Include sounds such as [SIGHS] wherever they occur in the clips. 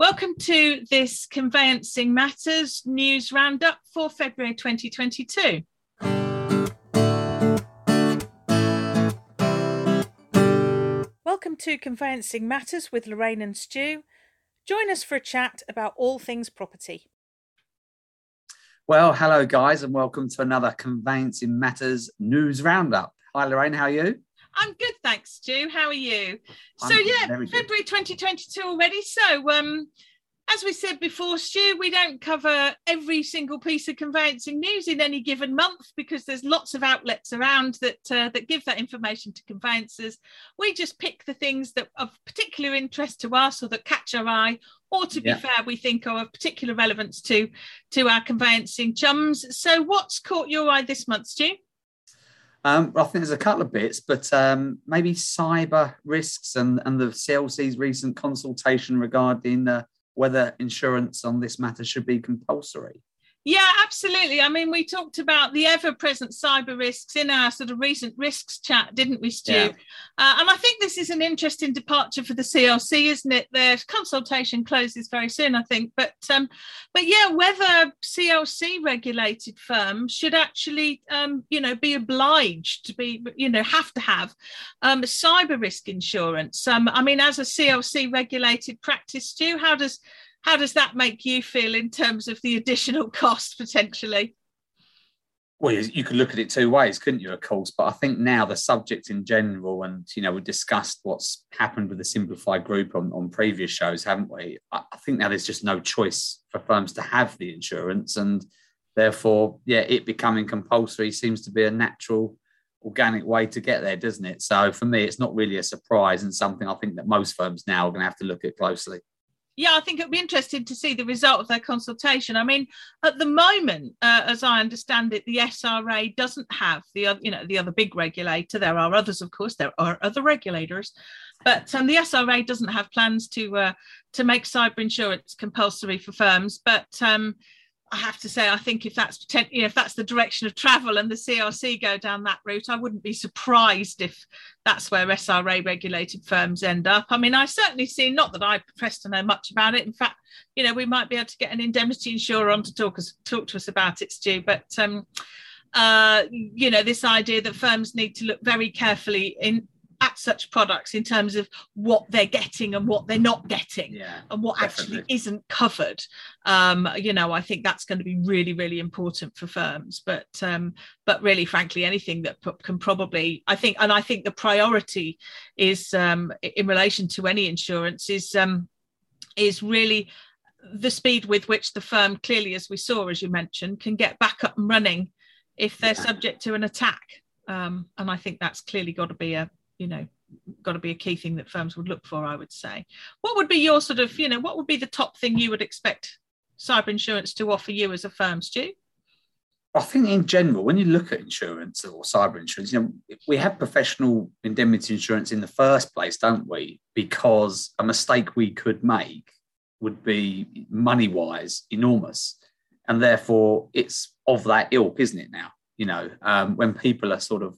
Welcome to this Conveyancing Matters news roundup for February 2022. Welcome to Conveyancing Matters with Lorraine and Stu. Join us for a chat about all things property. Well, hello, guys, and welcome to another Conveyancing Matters news roundup. Hi, Lorraine, how are you? I'm good, thanks, Stu. How are you? I'm so yeah, February 2022 already. So um, as we said before, Stu, we don't cover every single piece of conveyancing news in any given month because there's lots of outlets around that uh, that give that information to conveyancers. We just pick the things that of particular interest to us or that catch our eye, or to be fair, we think are of particular relevance to to our conveyancing chums. So, what's caught your eye this month, Stu? Um, I think there's a couple of bits, but um, maybe cyber risks and, and the CLC's recent consultation regarding uh, whether insurance on this matter should be compulsory. Yeah, absolutely. I mean, we talked about the ever present cyber risks in our sort of recent risks chat, didn't we, Stu? Yeah. Uh, and I think this is an interesting departure for the CLC, isn't it? Their consultation closes very soon, I think. But um, but yeah, whether CLC regulated firms should actually, um, you know, be obliged to be, you know, have to have um, cyber risk insurance. Um, I mean, as a CLC regulated practice, Stu, how does how does that make you feel in terms of the additional [LAUGHS] cost potentially? Well, you could look at it two ways, couldn't you? Of course, but I think now the subject in general, and you know, we discussed what's happened with the simplified group on, on previous shows, haven't we? I, I think now there's just no choice for firms to have the insurance, and therefore, yeah, it becoming compulsory seems to be a natural, organic way to get there, doesn't it? So for me, it's not really a surprise, and something I think that most firms now are going to have to look at closely yeah, I think it'd be interesting to see the result of their consultation. I mean, at the moment, uh, as I understand it, the SRA doesn't have the other, you know, the other big regulator. There are others, of course. There are other regulators, but um, the SRA doesn't have plans to uh, to make cyber insurance compulsory for firms. But um, I have to say, I think if that's you know, if that's the direction of travel and the CLC go down that route, I wouldn't be surprised if that's where SRA regulated firms end up. I mean, I certainly see not that I profess to know much about it. In fact, you know, we might be able to get an indemnity insurer on to talk us talk to us about it, Stu. But um, uh, you know, this idea that firms need to look very carefully in at such products in terms of what they're getting and what they're not getting yeah, and what definitely. actually isn't covered um, you know i think that's going to be really really important for firms but um, but really frankly anything that can probably i think and i think the priority is um, in relation to any insurance is um, is really the speed with which the firm clearly as we saw as you mentioned can get back up and running if they're yeah. subject to an attack um, and I think that's clearly got to be a, you know got to be a key thing that firms would look for i would say what would be your sort of you know what would be the top thing you would expect cyber insurance to offer you as a firm stu I think in general, when you look at insurance or cyber insurance, you know, we have professional indemnity insurance in the first place, don't we? Because a mistake we could make would be money wise enormous. And therefore, it's of that ilk, isn't it now? You know, um, when people are sort of,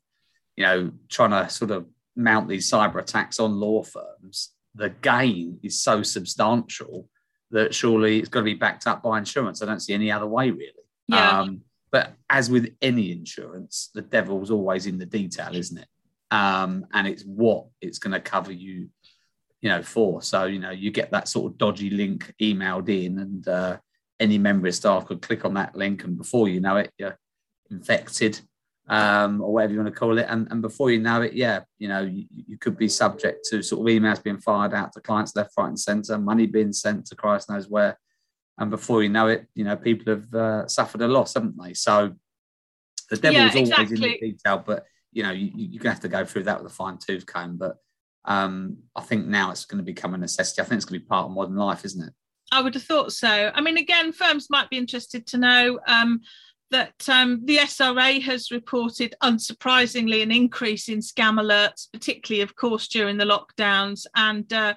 you know, trying to sort of mount these cyber attacks on law firms, the gain is so substantial that surely it's got to be backed up by insurance. I don't see any other way, really. Yeah. Um, but as with any insurance, the devil's always in the detail, isn't it? Um, and it's what it's going to cover you, you know, for. So you know, you get that sort of dodgy link emailed in, and uh, any member of staff could click on that link, and before you know it, you're infected um, or whatever you want to call it. And, and before you know it, yeah, you know, you, you, could be subject to sort of emails being fired out to clients left, right, and centre, money being sent to Christ knows where. And before you know it, you know, people have uh, suffered a loss, haven't they? So the devil yeah, is always exactly. in the detail, but you know, you, you're going to have to go through that with a fine tooth comb. But um, I think now it's going to become a necessity. I think it's going to be part of modern life, isn't it? I would have thought so. I mean, again, firms might be interested to know. Um, that um, the SRA has reported, unsurprisingly, an increase in scam alerts, particularly, of course, during the lockdowns. And uh,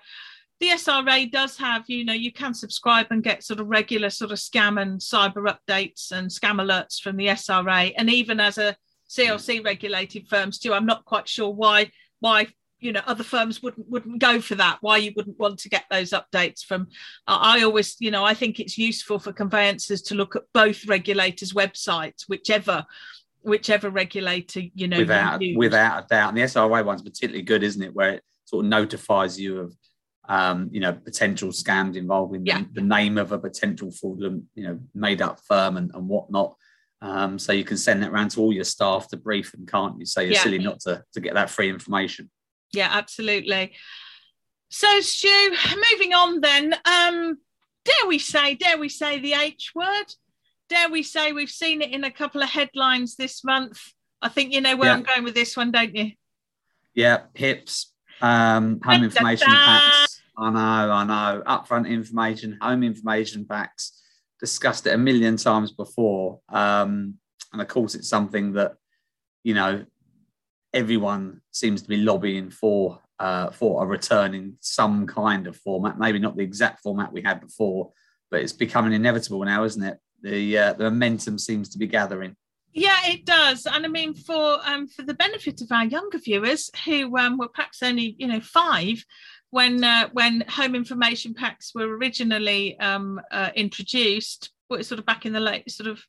the SRA does have, you know, you can subscribe and get sort of regular sort of scam and cyber updates and scam alerts from the SRA. And even as a CLC regulated firms too, I'm not quite sure why why you know other firms wouldn't wouldn't go for that why you wouldn't want to get those updates from i always you know i think it's useful for conveyancers to look at both regulators websites whichever whichever regulator you know without you without a doubt. And the sra one's particularly good isn't it? Where it sort of notifies you of um, you know potential scams involving yeah. the, the, name of a potential fraudulent you know made up firm and, and whatnot. Um, so you can send that around to all your staff to brief them can't you? So you're yeah. silly not to, to get that free information yeah, absolutely. So, Stu, moving on then. Um, dare we say, dare we say the H word? Dare we say we've seen it in a couple of headlines this month? I think you know where yeah. I'm going with this one, don't you? Yeah, HIPS, um, home information packs. I know, I know. Upfront information, home information packs. Discussed it a million times before. Um, and of course, it's something that, you know, everyone seems to be lobbying for uh, for a return in some kind of format. Maybe not the exact format we had before, but it's becoming inevitable now, isn't it? The uh, the momentum seems to be gathering. Yeah, it does, and I mean for um, for the benefit of our younger viewers who um, were perhaps only you know five when uh, when home information packs were originally um, uh, introduced, sort of back in the late sort of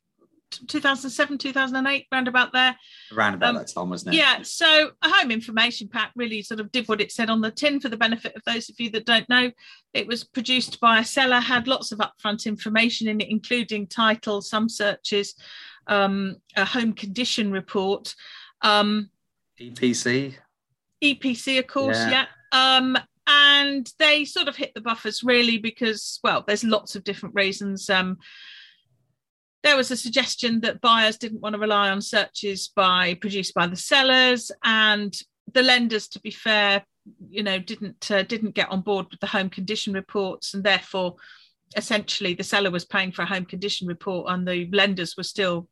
2007 2008 round about there. Around about um, that time wasn't it? yeah so a home information pack really sort of did what it said on the tin for the benefit of those of you that don't know. It was produced by a seller had lots of upfront information in it including title some searches um, a home condition report um, epc epc of course yeah, yeah. Um, and they sort of hit the buffers really because well there's lots of different reasons. Um, there was a suggestion that buyers didn't want to rely on searches by produced by the sellers and the lenders to be fair you know didn't uh, didn't get on board with the home condition reports and therefore essentially the seller was paying for a home condition report and the lenders were still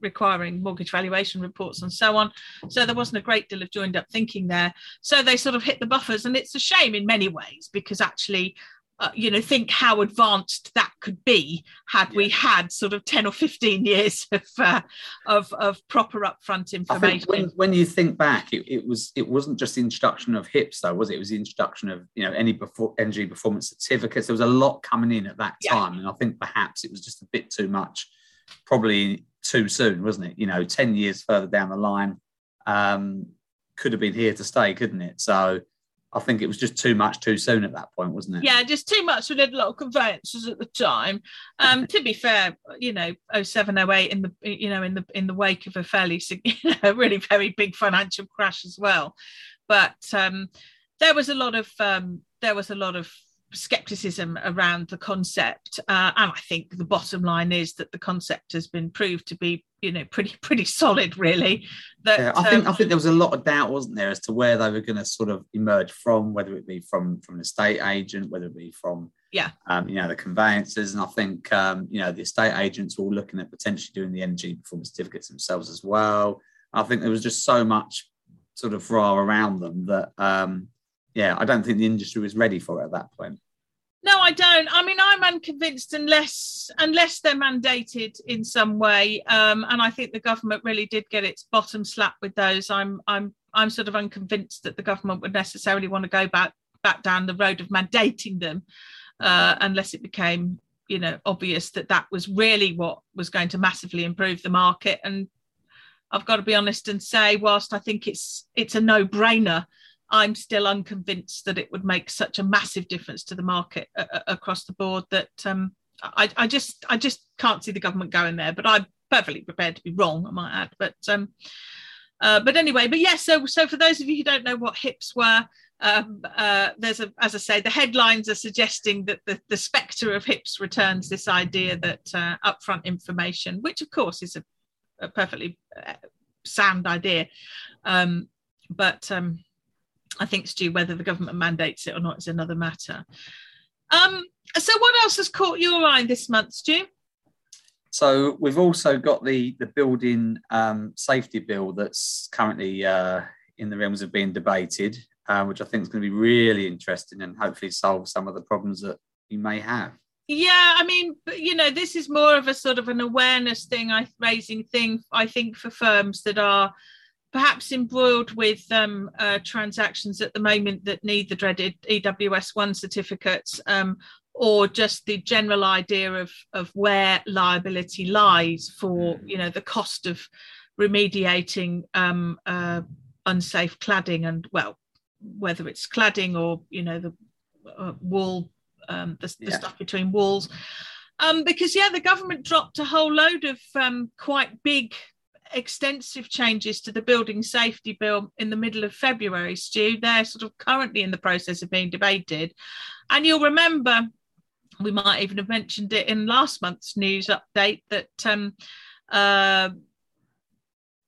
requiring mortgage valuation reports and so on. So there wasn't a great deal of joined up thinking there. So they sort of hit the buffers and it's a shame in many ways because actually uh, you know think how advanced that could be had yeah. we had sort of 10 or 15 years [LAUGHS] of uh, of, of proper upfront information. when, when you think back it, it was it wasn't just the introduction of hips though was it? It was the introduction of you know any before energy performance certificates. There was a lot coming in at that time yeah. and i think perhaps it was just a bit too much probably too soon wasn't it? You know 10 years further down the line um, could have been here to stay couldn't it? So I think it was just too much too soon at that point, wasn't it? Yeah, just too much. We did a lot of conveyances at the time. Um, to be fair, you know, 07, 08 in the you know in the in the wake of a fairly [LAUGHS] you know, really very big financial crash as well. But um, there was a lot of um, there was a lot of skepticism around the concept uh, and i think the bottom line is that the concept has been proved to be you know pretty [LAUGHS] pretty solid really. That yeah, i think um, i think there was a lot of doubt wasn't there as to where they were going to sort of emerge from whether it be from from an estate agent whether it be from yeah. um, you know the conveyances and i think um, you know the estate agents were all looking at potentially doing the energy performance certificates themselves as well. I think there was just so much sort of raw around them that um yeah, I don't think the industry was ready for it at that point. I don't. I mean, I'm unconvinced unless unless they're mandated in some way. Um, and I think the government really did get its bottom slapped with those. I'm I'm I'm sort of unconvinced that the government would necessarily want to go back back down the road of mandating them, uh, unless it became you know obvious that that was really what was going to massively improve the market. And I've got to be honest and say, whilst I think it's it's a no brainer I'm still unconvinced that it would make such a massive difference to the market uh, uh, across the board that um, I, I, just I just can't see the government going there. But I'm perfectly prepared to be wrong, I might add. But um, uh, but anyway, but yes. Yeah, so so for those of you who don't know what hips were, um, uh, there's a as I say, the headlines are suggesting that the, the spectre of hips returns this idea that uh, upfront information, which of course is a, a perfectly uh, sound idea, um, but um, I think, Stu, whether the government mandates it or not is another matter. Um, so, what else has caught your eye this month, Stu? So we've also got the the building um, safety bill that's currently uh, in the realms of being debated, uh, which I think is going to be really interesting and hopefully solve some of the problems that you may have. Yeah, I mean, you know, this is more of a sort of an awareness thing, I raising thing. I think for firms that are perhaps embroiled with um, uh, transactions at the moment that need the dreaded EWS one certificates, um, or just the general idea of of where liability lies for you know the cost of remediating um, uh, unsafe cladding and well whether it's cladding or you know the uh, wall um, the, the stuff between walls. Um, because yeah the government dropped a whole load of um, quite big extensive changes to the building safety bill in the middle of february stu. They're sort of currently in the process of being debated. And you'll remember we might even have mentioned it in last month's news update that um, uh,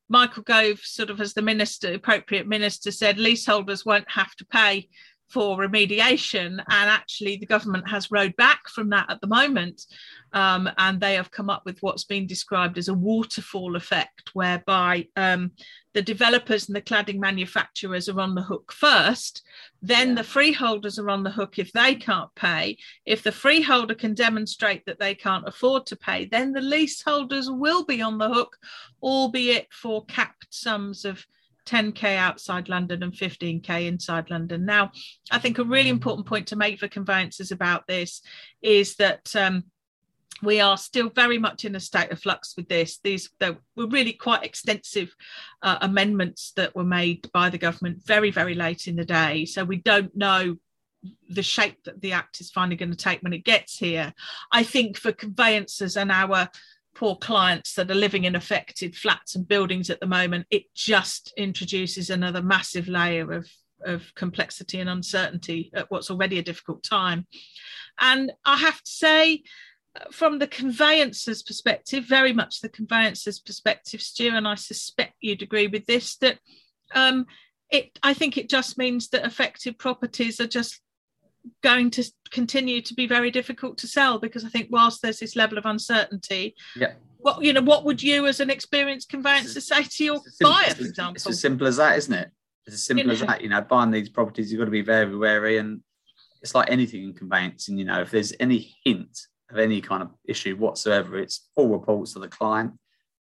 Michael Gove, sort of as the minister, appropriate minister, said leaseholders won't have to pay for remediation. And actually, the government has rowed back from that at the moment. Um, and they have come up with what's been described as a waterfall effect, whereby um, the developers and the cladding manufacturers are on the hook first. Then yeah. the freeholders are on the hook if they can't pay. If the freeholder can demonstrate that they can't afford to pay, then the leaseholders will be on the hook, albeit for capped sums of 10k outside London and 15k inside London. Now, I think a really important point to make for conveyancers about this is that um, we are still very much in a state of flux with this. These were really quite extensive uh, amendments that were made by the government very, very late in the day. So we don't know the shape that the act is finally going to take when it gets here. I think for conveyancers and our poor clients that are living in affected flats and buildings at the moment, it just introduces another massive layer of, of complexity and uncertainty at what's already a difficult time. And I have to say, from the conveyancer's perspective, very much the conveyancer's perspective, Stu, and I suspect you'd agree with this, that um, it I think it just means that affected properties are just going to continue to be very difficult to sell because I think whilst there's this level of uncertainty, yeah. What you know, what would you as an experienced conveyancer say to your buyer, for example? It's as simple as that, isn't it? It's as simple you as that. You know, buying these properties, you've got to be very wary, and it's like anything in conveyancing. You know, if there's any hint of any kind of issue whatsoever, it's full reports to the client,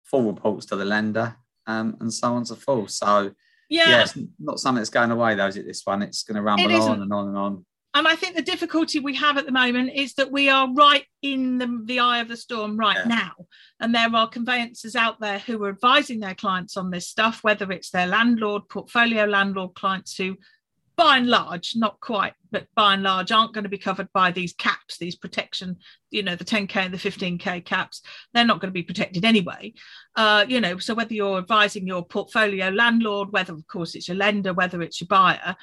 full reports to the lender, um, and so on and so forth. So yeah. yeah, it's not something that's going away though, is it? This one, it's going to rumble on and on and on and I think the difficulty we have at the moment is that we are right in the, the eye of the storm right yeah. now. And there are conveyancers out there who are advising their clients on this stuff, whether it's their landlord, portfolio landlord clients who, by and large, not quite, but by and large, aren't going to be covered by these caps, these protection, you know, the 10K and the 15K caps. They're not going to be protected anyway. Uh, you know, so whether you're advising your portfolio landlord, whether, of course, it's your lender, whether it's your buyer,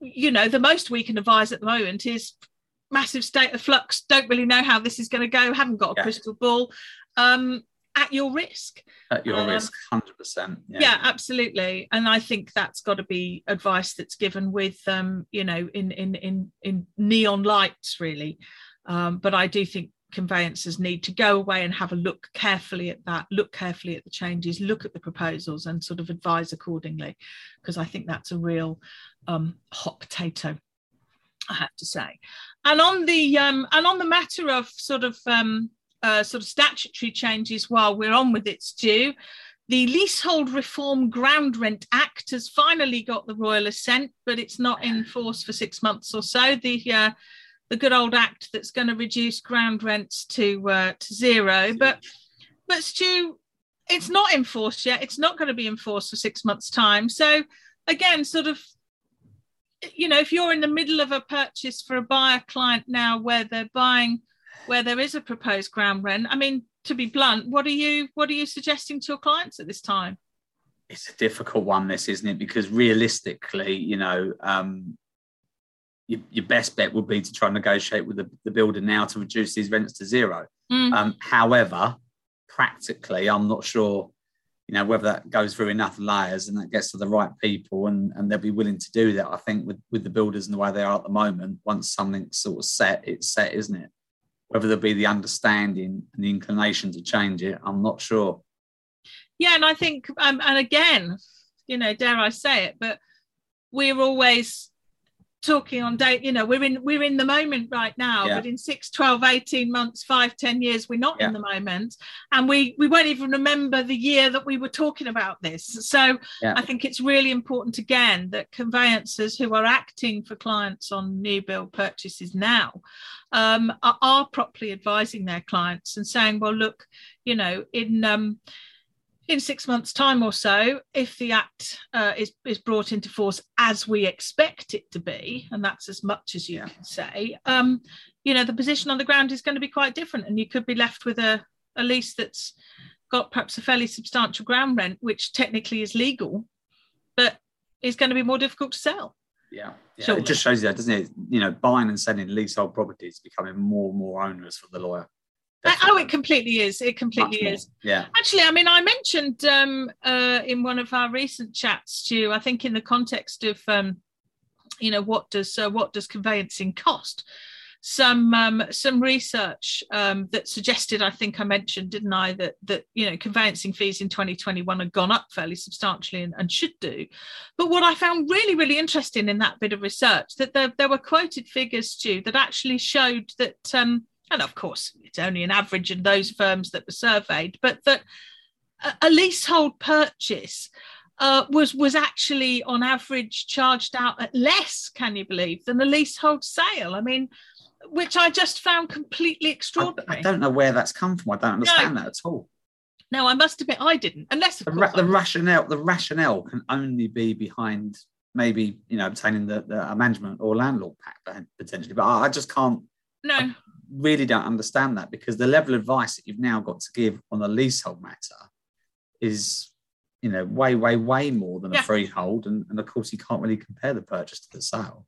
you know, the most we can advise at the moment is massive state of flux. Don't really know how this is going to go. Haven't got a yeah. crystal ball. Um, at your risk. At your um, risk, hundred percent. Yeah, absolutely. And I think that's got to be advice that's given with, um, you know, in in in in neon lights, really. Um, but I do think conveyancers need to go away and have a look carefully at that, look carefully at the changes, look at the proposals, and sort of advise accordingly, because I think that's a real um, hot potato. I have to say, and on the um, and on the matter of sort of um, uh, sort of statutory changes, while we're on with its due, the Leasehold Reform Ground Rent Act has finally got the royal assent, but it's not in force for six months or so. The uh, the good old act that's going to reduce ground rents to uh, to zero. But but Stu, it's not enforced yet. It's not going to be enforced for six months' time. So again, sort of, you know, if you're in the middle of a purchase for a buyer client now where they're buying where there is a proposed ground rent, I mean, to be blunt, what are you what are you suggesting to your clients at this time? It's a difficult one, this isn't it? Because realistically, you know, um, your, your, best bet would be to try and negotiate with the, the builder now to reduce these rents to zero. Mm. Um, however, practically, I'm not sure, you know, whether that goes through enough layers and that gets to the right people and, and they'll be willing to do that. I think with, with the builders and the way they are at the moment, once something's sort of set, it's set, isn't it? Whether there'll be the understanding and the inclination to change it, I'm not sure. Yeah, and I think, um, and again, you know, dare I say it, but we're always talking on date you know we're in we're in the moment right now Yeah. but in 6 12 18 months 5 10 years we're not Yeah. in the moment and we we won't even remember the year that we were talking about this so Yeah. i think it's really important again that conveyancers who are acting for clients on new build purchases now um, are, are properly advising their clients and saying well look you know in um, in six months' time or so, if the act uh, is is brought into force as we expect it to be, and that's as much as you Yeah. can say, um, you know, the position on the ground is going to be quite different, and you could be left with a, a lease that's got perhaps a fairly substantial ground rent, which technically is legal, but is going to be more difficult to sell. Yeah, yeah. Surely. it just shows you that, doesn't it? You know, buying and selling leasehold properties is becoming more and more onerous for the lawyer. Oh, it completely is. It completely is. Yeah, Actually, I mean, I mentioned um, uh, in one of our recent chats, Stu. I think in the context of, um, you know, what does uh, what does conveyancing cost? Some um, some research um, that suggested, I think I mentioned, didn't I, that that you know conveyancing fees in 2021 had gone up fairly substantially and, and should do. But what I found really really interesting in that bit of research that there, there were quoted figures, Stu, that actually showed that. And of course it's only an average in those firms that were surveyed, but that a, leasehold purchase uh, was was actually on average charged out at less, can you believe, than a leasehold sale? I mean, which I just found completely extraordinary. I don't know where that's come from. I don't understand that at all. no, I must admit I didn't, unless of The, ra- the rationale, the rationale can only be behind maybe you know obtaining the, the a management or landlord pack potentially, but I, I just can't no, really don't understand that because the level of advice that you've now got to give on a leasehold matter is you know way way way more than Yeah. a freehold and, and of course you can't really compare the purchase to the sale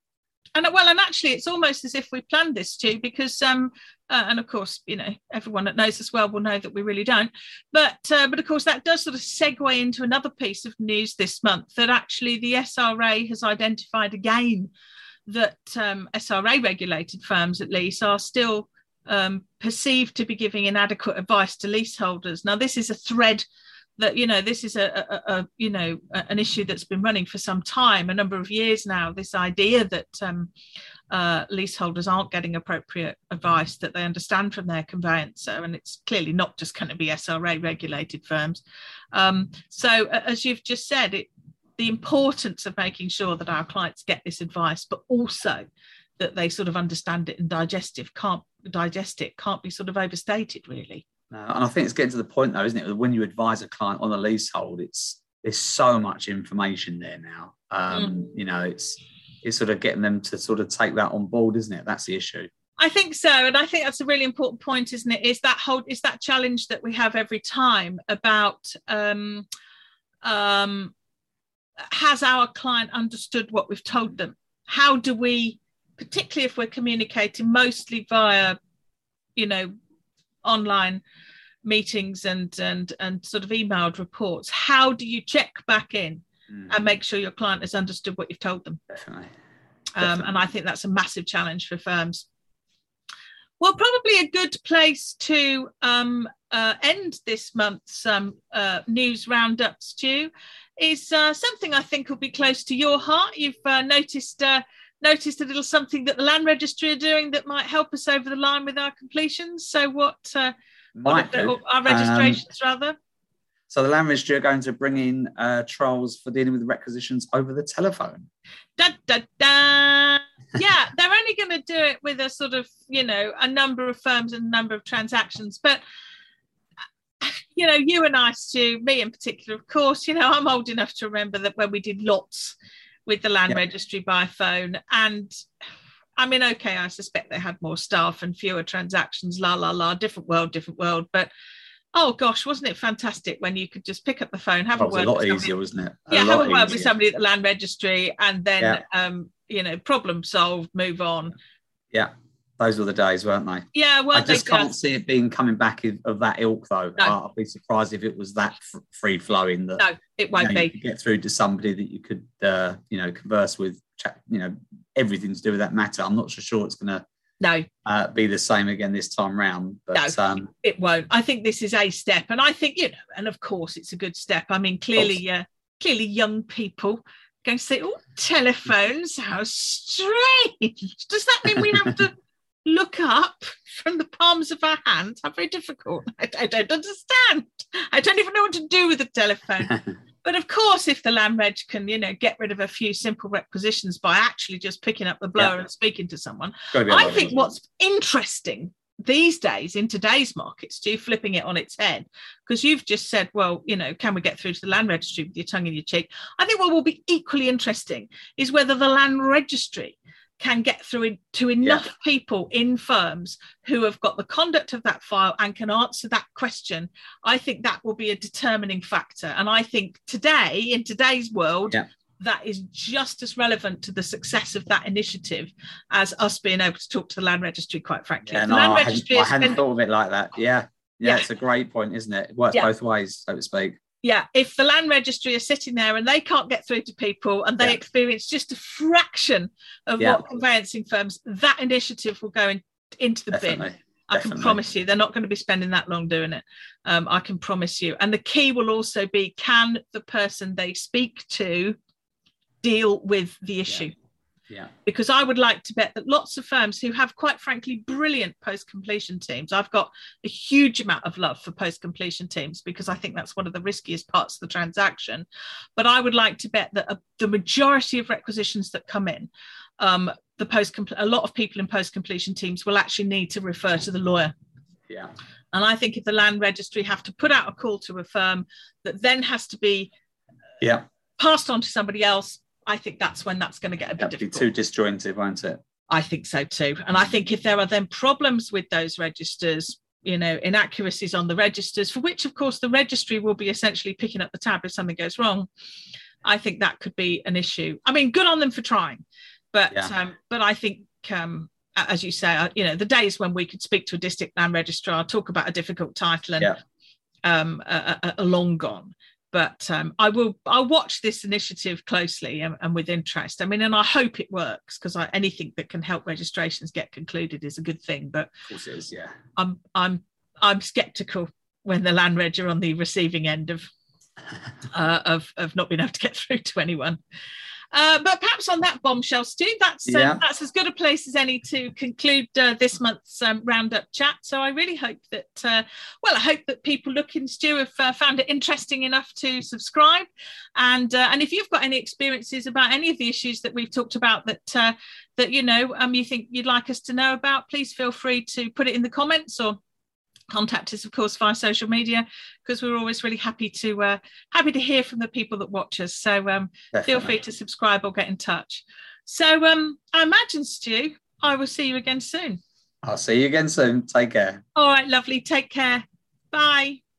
and well, and actually, it's almost as if we planned this too, because um, uh, and of course, you know, everyone that knows us well will know that we really don't. But uh, but of course, that does sort of segue into another piece of news this month that actually the SRA has identified again that um, SRA regulated firms, at least, are still um, perceived to be giving inadequate advice to leaseholders. Now, this is a thread that you know this is a, a, a you know an issue that's been running for some time a number of years now this idea that um, uh, leaseholders aren't getting appropriate advice that they understand from their conveyancer and it's clearly not just going to be sra regulated firms um, so as you've just said it the importance of making sure that our clients get this advice but also that they sort of understand it and digestive can't digest it can't be sort of overstated really. No, and i think it's getting to the point though isn't it when you advise a client on a leasehold it's there's so much information there now. Um, you know it's it's sort of getting them to sort of take that on board isn't it? That's the issue. I think so, and I think that's a really important point, isn't it? Is that whole is that challenge that we have every time about um, um, has our client understood what we've told them? How do we, particularly if we're communicating mostly via, you know, online meetings and and and sort of emailed reports? How do you check back in Mm, and make sure your client has understood what you've told them? definitely um, and I think that's a massive challenge for firms. Well, probably a good place to um, uh, end this month's um, uh, news roundup, Stu, is uh, something I think will be close to your heart. You've uh, noticed uh, noticed a little something that the land registry are doing that might help us over the line with our completions. So, what, uh, Might what our registrations rather? So the land registry are going to bring in uh, trolls for dealing with requisitions over the telephone. da, da, da. yeah, they're only going to do it with a sort of, you know, a number of firms and a number of transactions. But, [SIGHS] you know, you and I, Stu, me in particular, of course, you know, I'm old enough to remember that when we did lots with the land Yeah. registry by phone. And I mean, okay, I suspect they had more staff and fewer transactions, la, la, la, different world, different world. But, oh gosh, wasn't it fantastic when you could just pick up the phone, have That a was word a lot with easier, wasn't it? yeah, have a word with somebody at the land registry and then Yeah. um you know problem solved move on Yeah, those were the days, weren't they? yeah well I just can't see it being coming back of, of that ilk, though. No. I'd be surprised if it was that f- free flowing that no it won't know, you be could get through to somebody that you could, uh, you know, converse with. Chat, you know, everything to do with that matter. I'm not so sure it's going to no uh, be the same again this time round. But No. um, it won't i think this is a step and i think you know and of course it's a good step i mean clearly uh, clearly young people going to say, oh, telephones, how strange. Does that mean we have to [LAUGHS] look up from the palms of our hands? How very difficult. I, I don't understand. I don't even know what to do with a telephone. [LAUGHS] but of course, if the land reg can, you know, get rid of a few simple requisitions by actually just picking up the blower yeah. and speaking to someone, I think what's interesting these days in today's markets do flipping it on its head? Because you've just said well you know can we get through to the land registry with your tongue in your cheek? I think what will be equally interesting is whether the land registry can get through to enough yeah. people in firms who have got the conduct of that file and can answer that question. I think that will be a determining factor. And i think today in today's world yeah that is just as relevant to the success of that initiative as us being able to talk to the land registry, quite frankly. Yeah, no, land I hadn't, I hadn't thought of it like that. Yeah. yeah. yeah. it's a great point, isn't it? It works yeah. both ways, so to speak. Yeah, if the land registry is sitting there and they can't get through to people and they yeah. experience just a fraction of what conveyancing firms, that initiative will go in, into the Definitely. bin. I Definitely. can promise you they're not going to be spending that long doing it. Um, I can promise you. And the key will also be can the person they speak to deal with the issue. Yeah. Yeah. Because I would like to bet that lots of firms who have, quite frankly, brilliant post completion teams, I've got a huge amount of love for post completion teams because I think that's one of the riskiest parts of the transaction. But I would like to bet that a, the majority of requisitions that come in, um, the post a lot of people in post completion teams will actually need to refer to the lawyer. Yeah. And I think if the land registry have to put out a call to a firm that then has to be yeah passed on to somebody else I think that's when that's going to get a bit That'd difficult. Be too disjointed, won't it? I think so too. And I think if there are then problems with those registers, you know, inaccuracies on the registers, for which, of course, the registry will be essentially picking up the tab if something goes wrong, I think that could be an issue. I mean, good on them for trying, but yeah. um, but I think um, as you say, uh, you know, the days when we could speak to a district land registrar, talk about a difficult title, and yeah. um, are, are, long gone but um, I will I'll watch this initiative closely and, and with interest. I mean, and I hope it works because anything that can help registrations get concluded is a good thing. But of course it is, yeah. I'm I'm I'm skeptical when the land reg are on the receiving end of [LAUGHS] uh, of of not being able to get through to anyone. Uh, but perhaps on that bombshell, Stu, that's um, yeah. that's as good a place as any to conclude uh, this month's um, roundup chat. So I really hope that, uh, well, I hope that people looking, Stu, have uh, found it interesting enough to subscribe. And uh, and if you've got any experiences about any of the issues that we've talked about that uh, that you know um, you think you'd like us to know about, please feel free to put it in the comments or contact us of course via social media because we're always really happy to uh, happy to hear from the people that watch us. So um, feel free to subscribe or get in touch. So um, i imagine stu i will see you again soon. I'll see you again soon. Take care. All right lovely. Take care. Bye